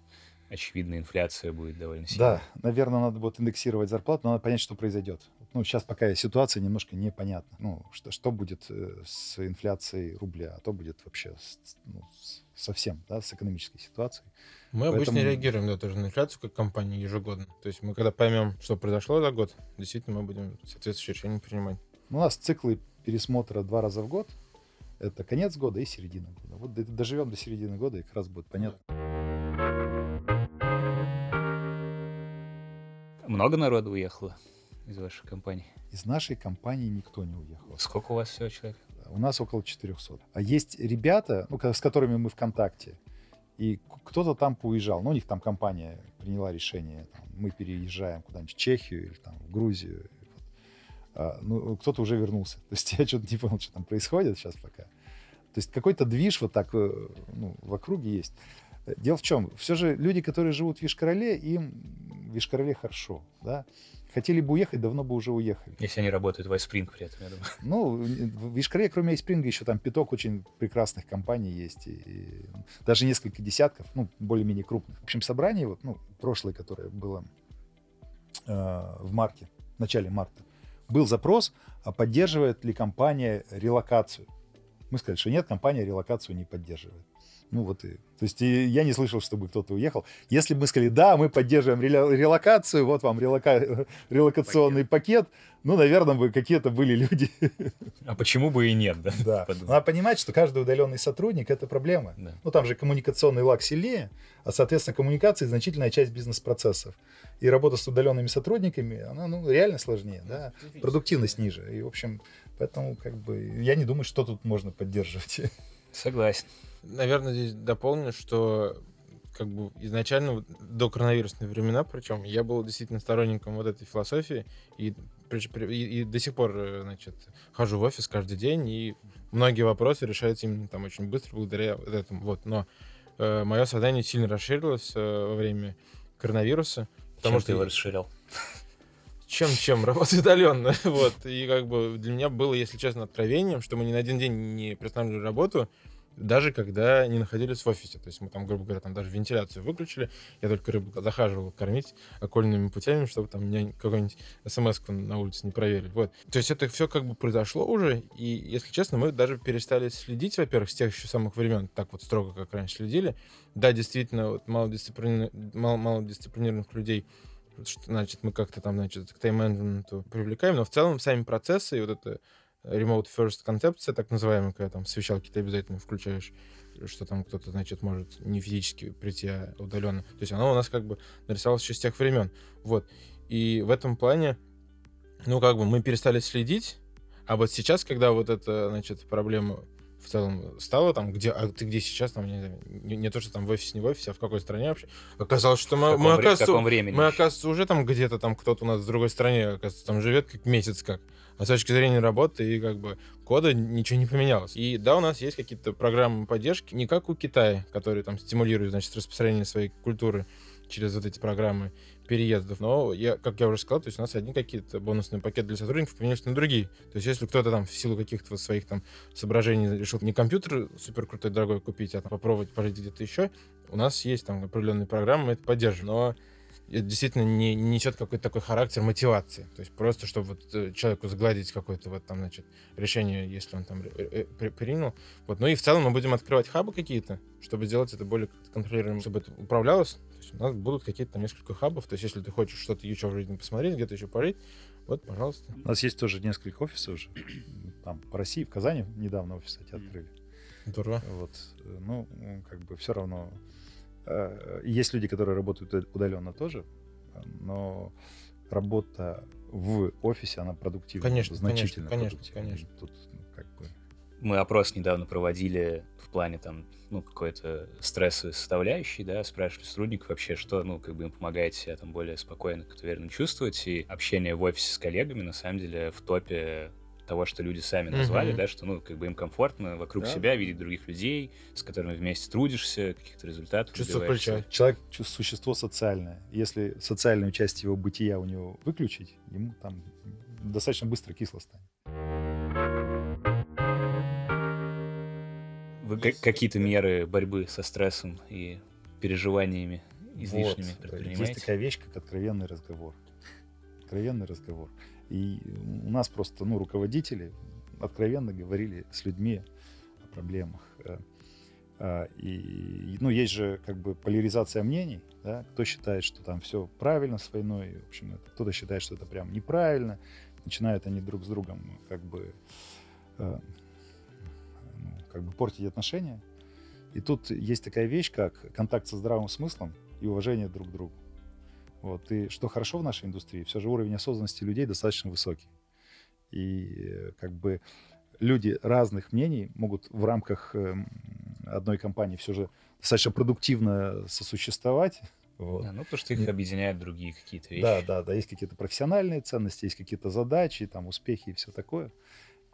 очевидно, инфляция будет довольно сильная. Да, наверное, надо будет индексировать зарплату, но надо понять, что произойдет. Ну, сейчас пока ситуация немножко непонятна. Ну, что, что будет э, с инфляцией рубля, а то будет вообще с, ну, совсем, да, с экономической ситуацией. Мы Поэтому... обычно реагируем да, тоже на инфляцию как компания ежегодно. То есть мы когда поймем, что произошло за год, действительно мы будем соответствующие решения принимать. У нас циклы пересмотра два раза в год. Это конец года и середина года. Вот доживем до середины года, и как раз будет понятно. Много народу уехало из вашей компании? Из нашей компании никто не уехал. Сколько у вас всего человек? У нас около 400. А есть ребята, ну, с которыми мы в контакте, и кто-то там поуезжал. Ну, у них там компания приняла решение, там, мы переезжаем куда-нибудь в Чехию или там в Грузию а, ну, кто-то уже вернулся. [laughs] То есть я что-то не понял, что там происходит сейчас пока. То есть какой-то движ вот так э, ну, в округе есть. Дело в чем? Все же люди, которые живут в Вишкороле, им в хорошо, да? Хотели бы уехать, давно бы уже уехали. Если они работают в iSpring при этом, я думаю. [laughs] Ну, в Вишкороле, кроме iSpring, еще там пяток очень прекрасных компаний есть. И, и даже несколько десятков, ну, более-менее крупных. В общем, собрание, вот, ну, прошлое, которое было э, в марте, в начале марта, был запрос, а поддерживает ли компания релокацию. Мы сказали, что нет, компания релокацию не поддерживает. Ну вот и. То есть и я не слышал, чтобы кто-то уехал. Если бы мы сказали, да, мы поддерживаем релокацию, вот вам релока... релокационный пакет. пакет, ну, наверное, бы какие-то были люди. А почему бы и нет, да? Да. Надо понимать, что каждый удаленный сотрудник это проблема. Да. Ну, там же коммуникационный лак сильнее, а, соответственно, коммуникации значительная часть бизнес-процессов. И работа с удаленными сотрудниками, она ну, реально сложнее, да. Продуктивность ниже. И, в общем, поэтому как бы я не думаю, что тут можно поддерживать. Согласен. Наверное, здесь дополню, что как бы изначально до коронавирусных времена, причем я был действительно сторонником вот этой философии и, и, и до сих пор, э, значит, хожу в офис каждый день и многие вопросы решаются именно там очень быстро благодаря этому. Вот, но э, мое сознание сильно расширилось э, во время коронавируса. Потому Чем что ты его расширял? чем-чем работать удаленно. [laughs] вот. И как бы для меня было, если честно, откровением, что мы ни на один день не приостанавливали работу, даже когда не находились в офисе. То есть мы там, грубо говоря, там даже вентиляцию выключили. Я только рыбу захаживал кормить окольными путями, чтобы там меня какой-нибудь смс на улице не проверили. Вот. То есть это все как бы произошло уже. И, если честно, мы даже перестали следить, во-первых, с тех еще самых времен, так вот строго, как раньше следили. Да, действительно, вот мало, дисциплини... мало, мало дисциплинированных людей значит, мы как-то там, значит, к тайм-менеджменту привлекаем, но в целом сами процессы и вот это remote first концепция, так называемая, когда там свечалки ты обязательно включаешь, что там кто-то, значит, может не физически прийти, а удаленно. То есть оно у нас как бы нарисовалось еще с тех времен. Вот. И в этом плане, ну, как бы мы перестали следить, а вот сейчас, когда вот эта, значит, проблема в целом стало там, где, а ты где сейчас, там, не, не, не то, что там в офисе, не в офисе, а в какой стране вообще. Оказалось, что мы, мы, оказывается, времени? мы, оказывается, уже там где-то там кто-то у нас в другой стране, оказывается, там живет как месяц как. А с точки зрения работы и как бы кода ничего не поменялось. И да, у нас есть какие-то программы поддержки, не как у Китая, которые там стимулируют, значит, распространение своей культуры через вот эти программы переездов. Но, я, как я уже сказал, то есть у нас одни какие-то бонусные пакеты для сотрудников поменялись на другие. То есть если кто-то там в силу каких-то вот своих там соображений решил не компьютер супер крутой, дорогой купить, а там, попробовать пожить где-то еще, у нас есть там определенные программы, мы это поддерживаем. Но это действительно не, не несет какой-то такой характер мотивации. То есть просто, чтобы вот э, человеку загладить какое-то вот там, значит, решение, если он там э, э, принял. Вот. Ну и в целом мы будем открывать хабы какие-то, чтобы сделать это более контролируемо, чтобы это управлялось. То есть у нас будут какие-то там несколько хабов. То есть если ты хочешь что-то еще в жизни посмотреть, где-то еще пожить, вот, пожалуйста. У нас есть тоже несколько офисов уже. [clears throat] Там по России, в Казани недавно офис, кстати, открыли. Здорово. Вот. Ну, как бы все равно есть люди, которые работают удаленно тоже, но работа в офисе, она продуктивна. Конечно, значительно конечно, конечно. Тут, ну, как бы... Мы опрос недавно проводили в плане там, ну, какой-то стрессовой составляющей, да, спрашивали сотрудников вообще, что, ну, как бы им помогает себя там более спокойно, как-то уверенно чувствовать, и общение в офисе с коллегами, на самом деле, в топе того, что люди сами назвали, mm-hmm. да, что, ну, как бы им комфортно вокруг да. себя видеть других людей, с которыми вместе трудишься, каких-то результатов Чувство плеча. Человек — существо социальное. Если социальную часть его бытия у него выключить, ему там достаточно быстро кисло станет. Вы какие-то меры борьбы со стрессом и переживаниями излишними вот. предпринимаете? Есть такая вещь, как откровенный разговор. Откровенный разговор. И у нас просто, ну, руководители откровенно говорили с людьми о проблемах. Э, а, и, ну, есть же как бы поляризация мнений, да, кто считает, что там все правильно с войной, в общем, кто-то считает, что это прям неправильно, начинают они друг с другом как бы, э, ну, как бы портить отношения. И тут есть такая вещь, как контакт со здравым смыслом и уважение друг к другу. Вот. И что хорошо в нашей индустрии, все же уровень осознанности людей достаточно высокий. И э, как бы люди разных мнений могут в рамках эм, одной компании все же достаточно продуктивно сосуществовать. Вот. Да, ну, потому что их объединяют другие какие-то вещи. Да, да, да, есть какие-то профессиональные ценности, есть какие-то задачи, там, успехи и все такое.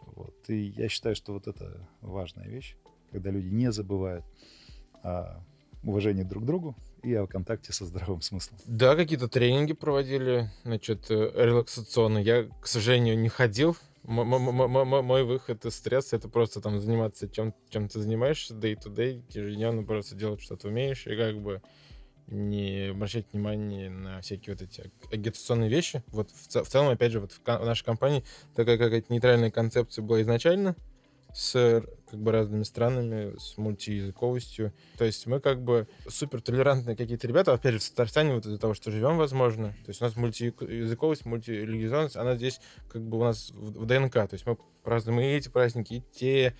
Вот. И я считаю, что вот это важная вещь, когда люди не забывают о уважении друг к другу, и о контакте со здравым смыслом. Да, какие-то тренинги проводили, значит, э, релаксационные. Я, к сожалению, не ходил. Мой выход из стресса — это просто там заниматься чем, чем ты занимаешься day-to-day, ежедневно просто делать, что ты умеешь, и как бы не обращать внимание на всякие вот эти агитационные вещи. Вот в, в целом, опять же, вот в, в нашей компании такая какая-то нейтральная концепция была изначально, с как бы разными странами, с мультиязыковостью. То есть мы как бы супер толерантные какие-то ребята. Опять же, в Татарстане вот из-за того, что живем, возможно. То есть у нас мультиязыковость, мультирелигиозность, она здесь как бы у нас в, в ДНК. То есть мы празднуем и эти праздники, и те,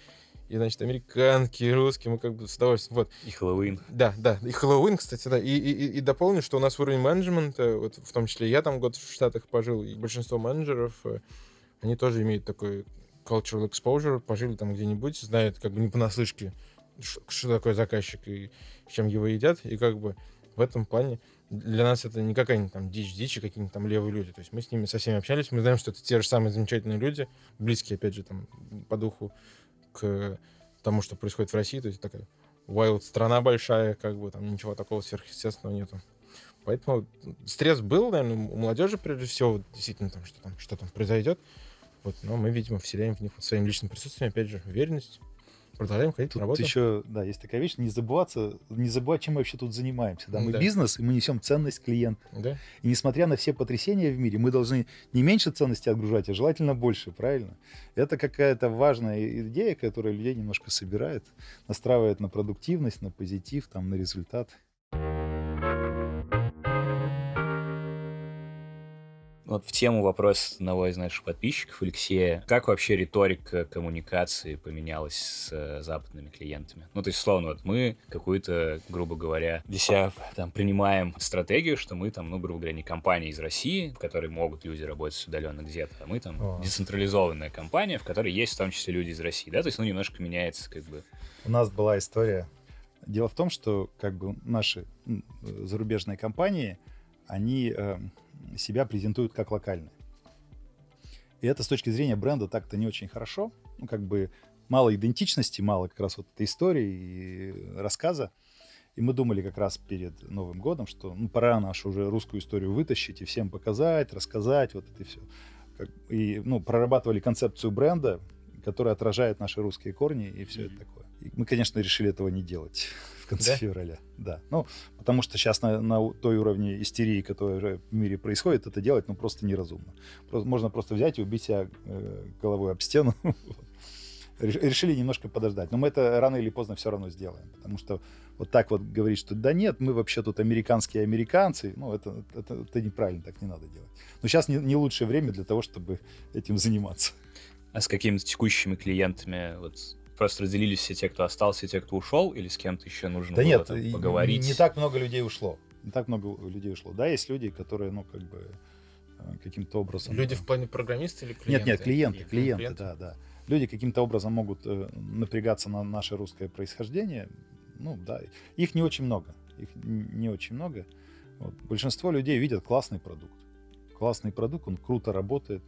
и, значит, американские, и русские, мы как бы с удовольствием, вот. И Хэллоуин. Да, да, и Хэллоуин, кстати, да. И, и, и дополню, что у нас уровень менеджмента, вот в том числе я там год в Штатах пожил, и большинство менеджеров, э, они тоже имеют такой cultural exposure, пожили там где-нибудь, знают как бы не понаслышке, что такое заказчик и чем его едят, и как бы в этом плане для нас это не какая-нибудь там дичь-дичь, какие-нибудь там левые люди. То есть мы с ними со всеми общались, мы знаем, что это те же самые замечательные люди, близкие, опять же, там, по духу к тому, что происходит в России. То есть такая wild страна большая, как бы там ничего такого сверхъестественного нету. Поэтому стресс был, наверное, у молодежи, прежде всего, действительно, там, что там, что там произойдет. Вот, но мы, видимо, вселяем в них вот своим личным присутствием, опять же, уверенность. Продолжаем ходить тут на работу. еще, да, есть такая вещь, не забываться, не забывать, чем мы вообще тут занимаемся. Да? Мы да. бизнес, и мы несем ценность клиента. Да. И несмотря на все потрясения в мире, мы должны не меньше ценности отгружать, а желательно больше, правильно? Это какая-то важная идея, которая людей немножко собирает, настраивает на продуктивность, на позитив, там, на результат. Вот в тему вопрос одного из наших подписчиков, Алексея. Как вообще риторика коммуникации поменялась с э, западными клиентами? Ну, то есть, словно, вот мы какую-то, грубо говоря, для себя там принимаем стратегию, что мы там, ну, грубо говоря, не компания из России, в которой могут люди работать удаленно где-то, а мы там О. децентрализованная компания, в которой есть в том числе люди из России, да? То есть, ну, немножко меняется как бы... У нас была история. Дело в том, что как бы наши зарубежные компании, они э, себя презентуют как локальные. И это с точки зрения бренда так-то не очень хорошо. Ну, как бы мало идентичности, мало как раз вот этой истории и рассказа. И мы думали как раз перед Новым годом, что ну, пора нашу уже русскую историю вытащить и всем показать, рассказать, вот это все. И ну, прорабатывали концепцию бренда, которая отражает наши русские корни и все mm-hmm. это такое. И мы, конечно, решили этого не делать конце да? февраля. Да. Ну, потому что сейчас на, на той уровне истерии, которая в мире происходит, это делать ну, просто неразумно. Просто, можно просто взять и убить себя э, головой об стену. [laughs] Решили немножко подождать. Но мы это рано или поздно все равно сделаем. Потому что вот так вот говорить, что да нет, мы вообще тут американские американцы, ну это, это, это неправильно, так не надо делать. Но сейчас не, не лучшее время для того, чтобы этим заниматься. А с какими-то текущими клиентами вот просто разделились все те, кто остался, и те, кто ушел, или с кем-то еще нужно да было нет, там, поговорить? Не, так много людей ушло. Не так много людей ушло. Да, есть люди, которые, ну, как бы э, каким-то образом... Люди в плане программиста или клиенты? Нет, нет, клиенты, клиенты, клиенты, да, да. Люди каким-то образом могут э, напрягаться на наше русское происхождение. Ну, да, их не очень много. Их не очень много. Вот. Большинство людей видят классный продукт. Классный продукт, он круто работает.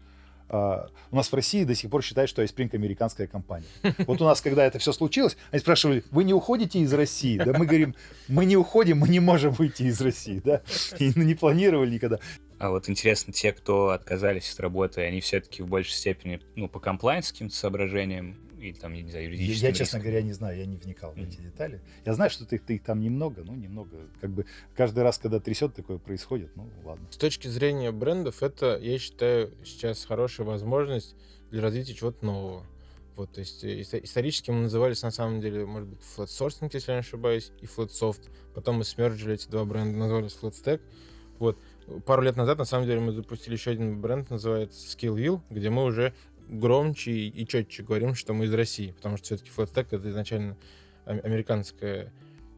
Uh, у нас в России до сих пор считают, что Айспринг американская компания. Вот у нас, когда это все случилось, они спрашивали, вы не уходите из России? Да мы говорим, мы не уходим, мы не можем выйти из России, да? И не планировали никогда. А вот интересно, те, кто отказались от работы, они все-таки в большей степени, ну, по комплайнским соображениям или там, я не знаю, юридическим Я, честно говоря, не знаю, я не вникал mm-hmm. в эти детали. Я знаю, что ты, ты их там немного, ну, немного. Как бы каждый раз, когда трясет, такое происходит, ну, ладно. С точки зрения брендов, это, я считаю, сейчас хорошая возможность для развития чего-то нового. Вот, то есть э, исторически мы назывались, на самом деле, может быть, Flat Sourcing, если я не ошибаюсь, и Flat Soft. Потом мы смерджили эти два бренда, назвались Flat Stack. Вот. Пару лет назад, на самом деле, мы запустили еще один бренд, называется Skillville, где мы уже громче и четче говорим, что мы из России, потому что все-таки FlatStack — это изначально американская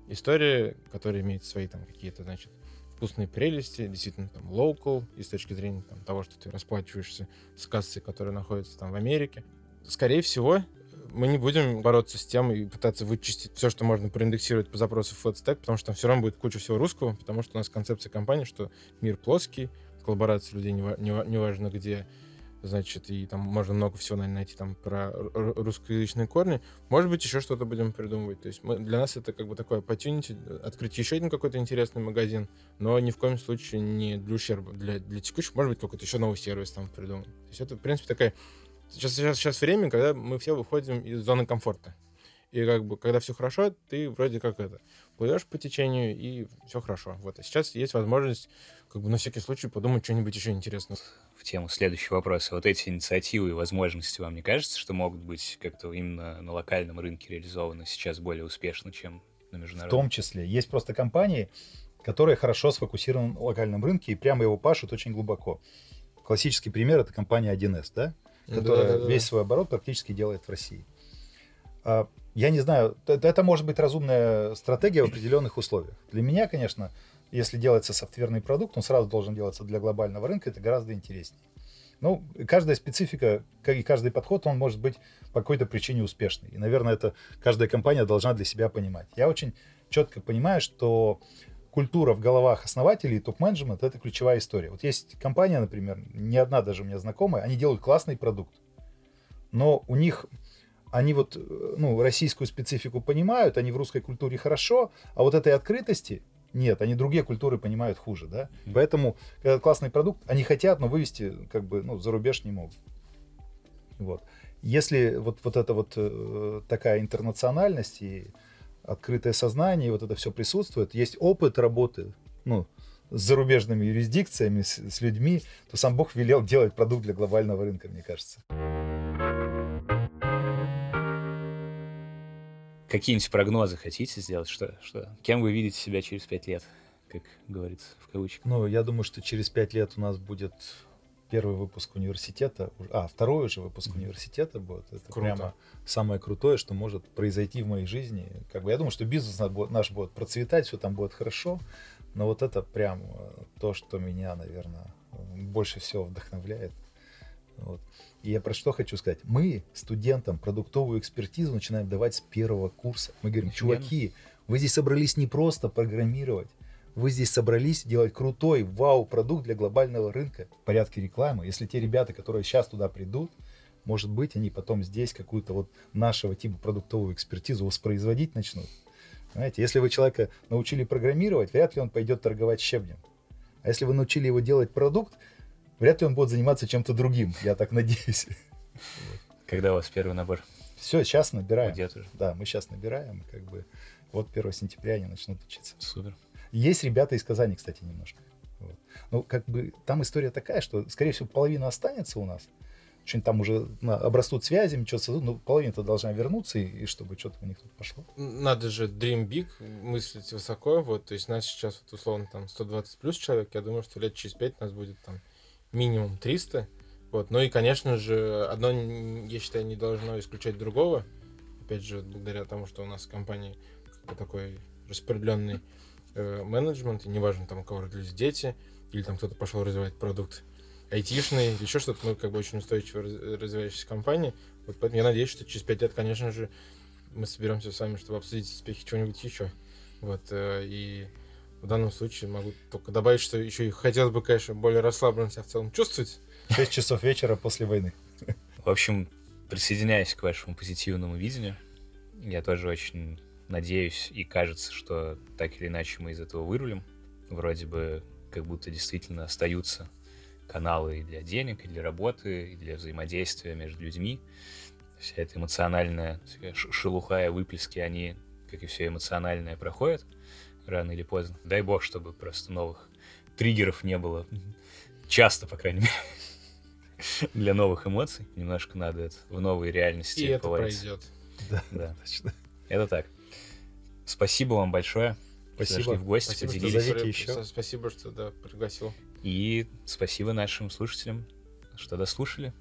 история, которая имеет свои там какие-то, значит, вкусные прелести, действительно там local, и с точки зрения там, того, что ты расплачиваешься с кассой, которая находится там в Америке. Скорее всего, мы не будем бороться с тем и пытаться вычистить все, что можно проиндексировать по запросу FlatStack, потому что там все равно будет куча всего русского, потому что у нас концепция компании, что мир плоский, коллаборация людей неважно не, не где, значит, и там можно много всего, наверное, найти там про русскоязычные корни. Может быть, еще что-то будем придумывать. То есть мы, для нас это как бы такое opportunity, открыть еще один какой-то интересный магазин, но ни в коем случае не для ущерба. Для, для текущих, может быть, какой-то еще новый сервис там придумать. То есть это, в принципе, такая... Сейчас, сейчас, сейчас время, когда мы все выходим из зоны комфорта. И как бы, когда все хорошо, ты вроде как это, плывешь по течению, и все хорошо. Вот. А сейчас есть возможность, как бы на всякий случай, подумать что-нибудь еще интересное в тему следующего вопроса. Вот эти инициативы и возможности, вам не кажется, что могут быть как-то именно на локальном рынке реализованы сейчас более успешно, чем на международном? В том числе. Есть просто компании, которые хорошо сфокусированы на локальном рынке и прямо его пашут очень глубоко. Классический пример — это компания 1С, да? которая да, да, да. весь свой оборот практически делает в России. А, я не знаю, это может быть разумная стратегия в определенных условиях. Для меня, конечно, если делается софтверный продукт, он сразу должен делаться для глобального рынка, это гораздо интереснее. Ну, каждая специфика, и каждый подход, он может быть по какой-то причине успешный. И, наверное, это каждая компания должна для себя понимать. Я очень четко понимаю, что культура в головах основателей и топ-менеджмент – это ключевая история. Вот есть компания, например, не одна даже у меня знакомая, они делают классный продукт, но у них они вот ну, российскую специфику понимают, они в русской культуре хорошо, а вот этой открытости нет, они другие культуры понимают хуже, да. Mm-hmm. Поэтому этот классный продукт, они хотят, но вывести как бы ну за рубеж не могут. Вот. Если вот вот эта вот э, такая интернациональность и открытое сознание, и вот это все присутствует, есть опыт работы, ну с зарубежными юрисдикциями, с, с людьми, то сам Бог велел делать продукт для глобального рынка, мне кажется. Какие-нибудь прогнозы хотите сделать? Что, что? Кем вы видите себя через пять лет, как говорится в кавычках? Ну, я думаю, что через пять лет у нас будет первый выпуск университета, а, второй уже выпуск Мгм. университета будет. Это Круто. прямо самое крутое, что может произойти в моей жизни. Как бы я думаю, что бизнес наш будет, наш будет процветать, все там будет хорошо. Но вот это прям э, то, что меня, наверное, больше всего вдохновляет. Вот. И я про что хочу сказать. Мы студентам продуктовую экспертизу начинаем давать с первого курса. Мы говорим, чуваки, вы здесь собрались не просто программировать, вы здесь собрались делать крутой вау-продукт для глобального рынка в порядке рекламы. Если те ребята, которые сейчас туда придут, может быть, они потом здесь какую-то вот нашего типа продуктовую экспертизу воспроизводить начнут. Знаете, если вы человека научили программировать, вряд ли он пойдет торговать щебнем. А если вы научили его делать продукт, вряд ли он будет заниматься чем-то другим, я так надеюсь. Когда у вас первый набор? Все, сейчас набираем. Где уже? Да, мы сейчас набираем, как бы вот 1 сентября они начнут учиться. Супер. Есть ребята из Казани, кстати, немножко. Вот. Ну, как бы там история такая, что, скорее всего, половина останется у нас. Что-нибудь там уже на- обрастут связями, что-то создадут, но половина-то должна вернуться, и, и чтобы что-то у них тут пошло. Надо же dream big, мыслить высоко, вот, то есть нас сейчас, вот, условно, там, 120 плюс человек, я думаю, что лет через 5 нас будет там минимум 300, вот, ну и, конечно же, одно, я считаю, не должно исключать другого, опять же, благодаря тому, что у нас в компании такой распределенный э, менеджмент, и неважно, там, у кого родились дети, или там кто-то пошел развивать продукт айтишный, еще что-то, мы как бы очень устойчиво раз- развивающаяся компания, вот поэтому я надеюсь, что через 5 лет, конечно же, мы соберемся с вами, чтобы обсудить успехи чего-нибудь еще. Вот, э, и в данном случае могу только добавить, что еще и хотелось бы, конечно, более расслабленно себя в целом чувствовать. 6 часов вечера после войны. В общем, присоединяюсь к вашему позитивному видению. Я тоже очень надеюсь и кажется, что так или иначе мы из этого вырулим. Вроде бы как будто действительно остаются каналы и для денег, и для работы, и для взаимодействия между людьми. Вся эта эмоциональная шелуха и выплески, они, как и все эмоциональное, проходят рано или поздно. Дай бог, чтобы просто новых триггеров не было. Часто, по крайней мере [laughs] для новых эмоций. Немножко надо это в новые реальности И это пройдет. Да, Да, точно. это так. Спасибо вам большое. что Спасибо. Зашли в гости, Спасибо, что, поделились. При- еще. Спасибо, что да, пригласил. И спасибо нашим слушателям, что дослушали.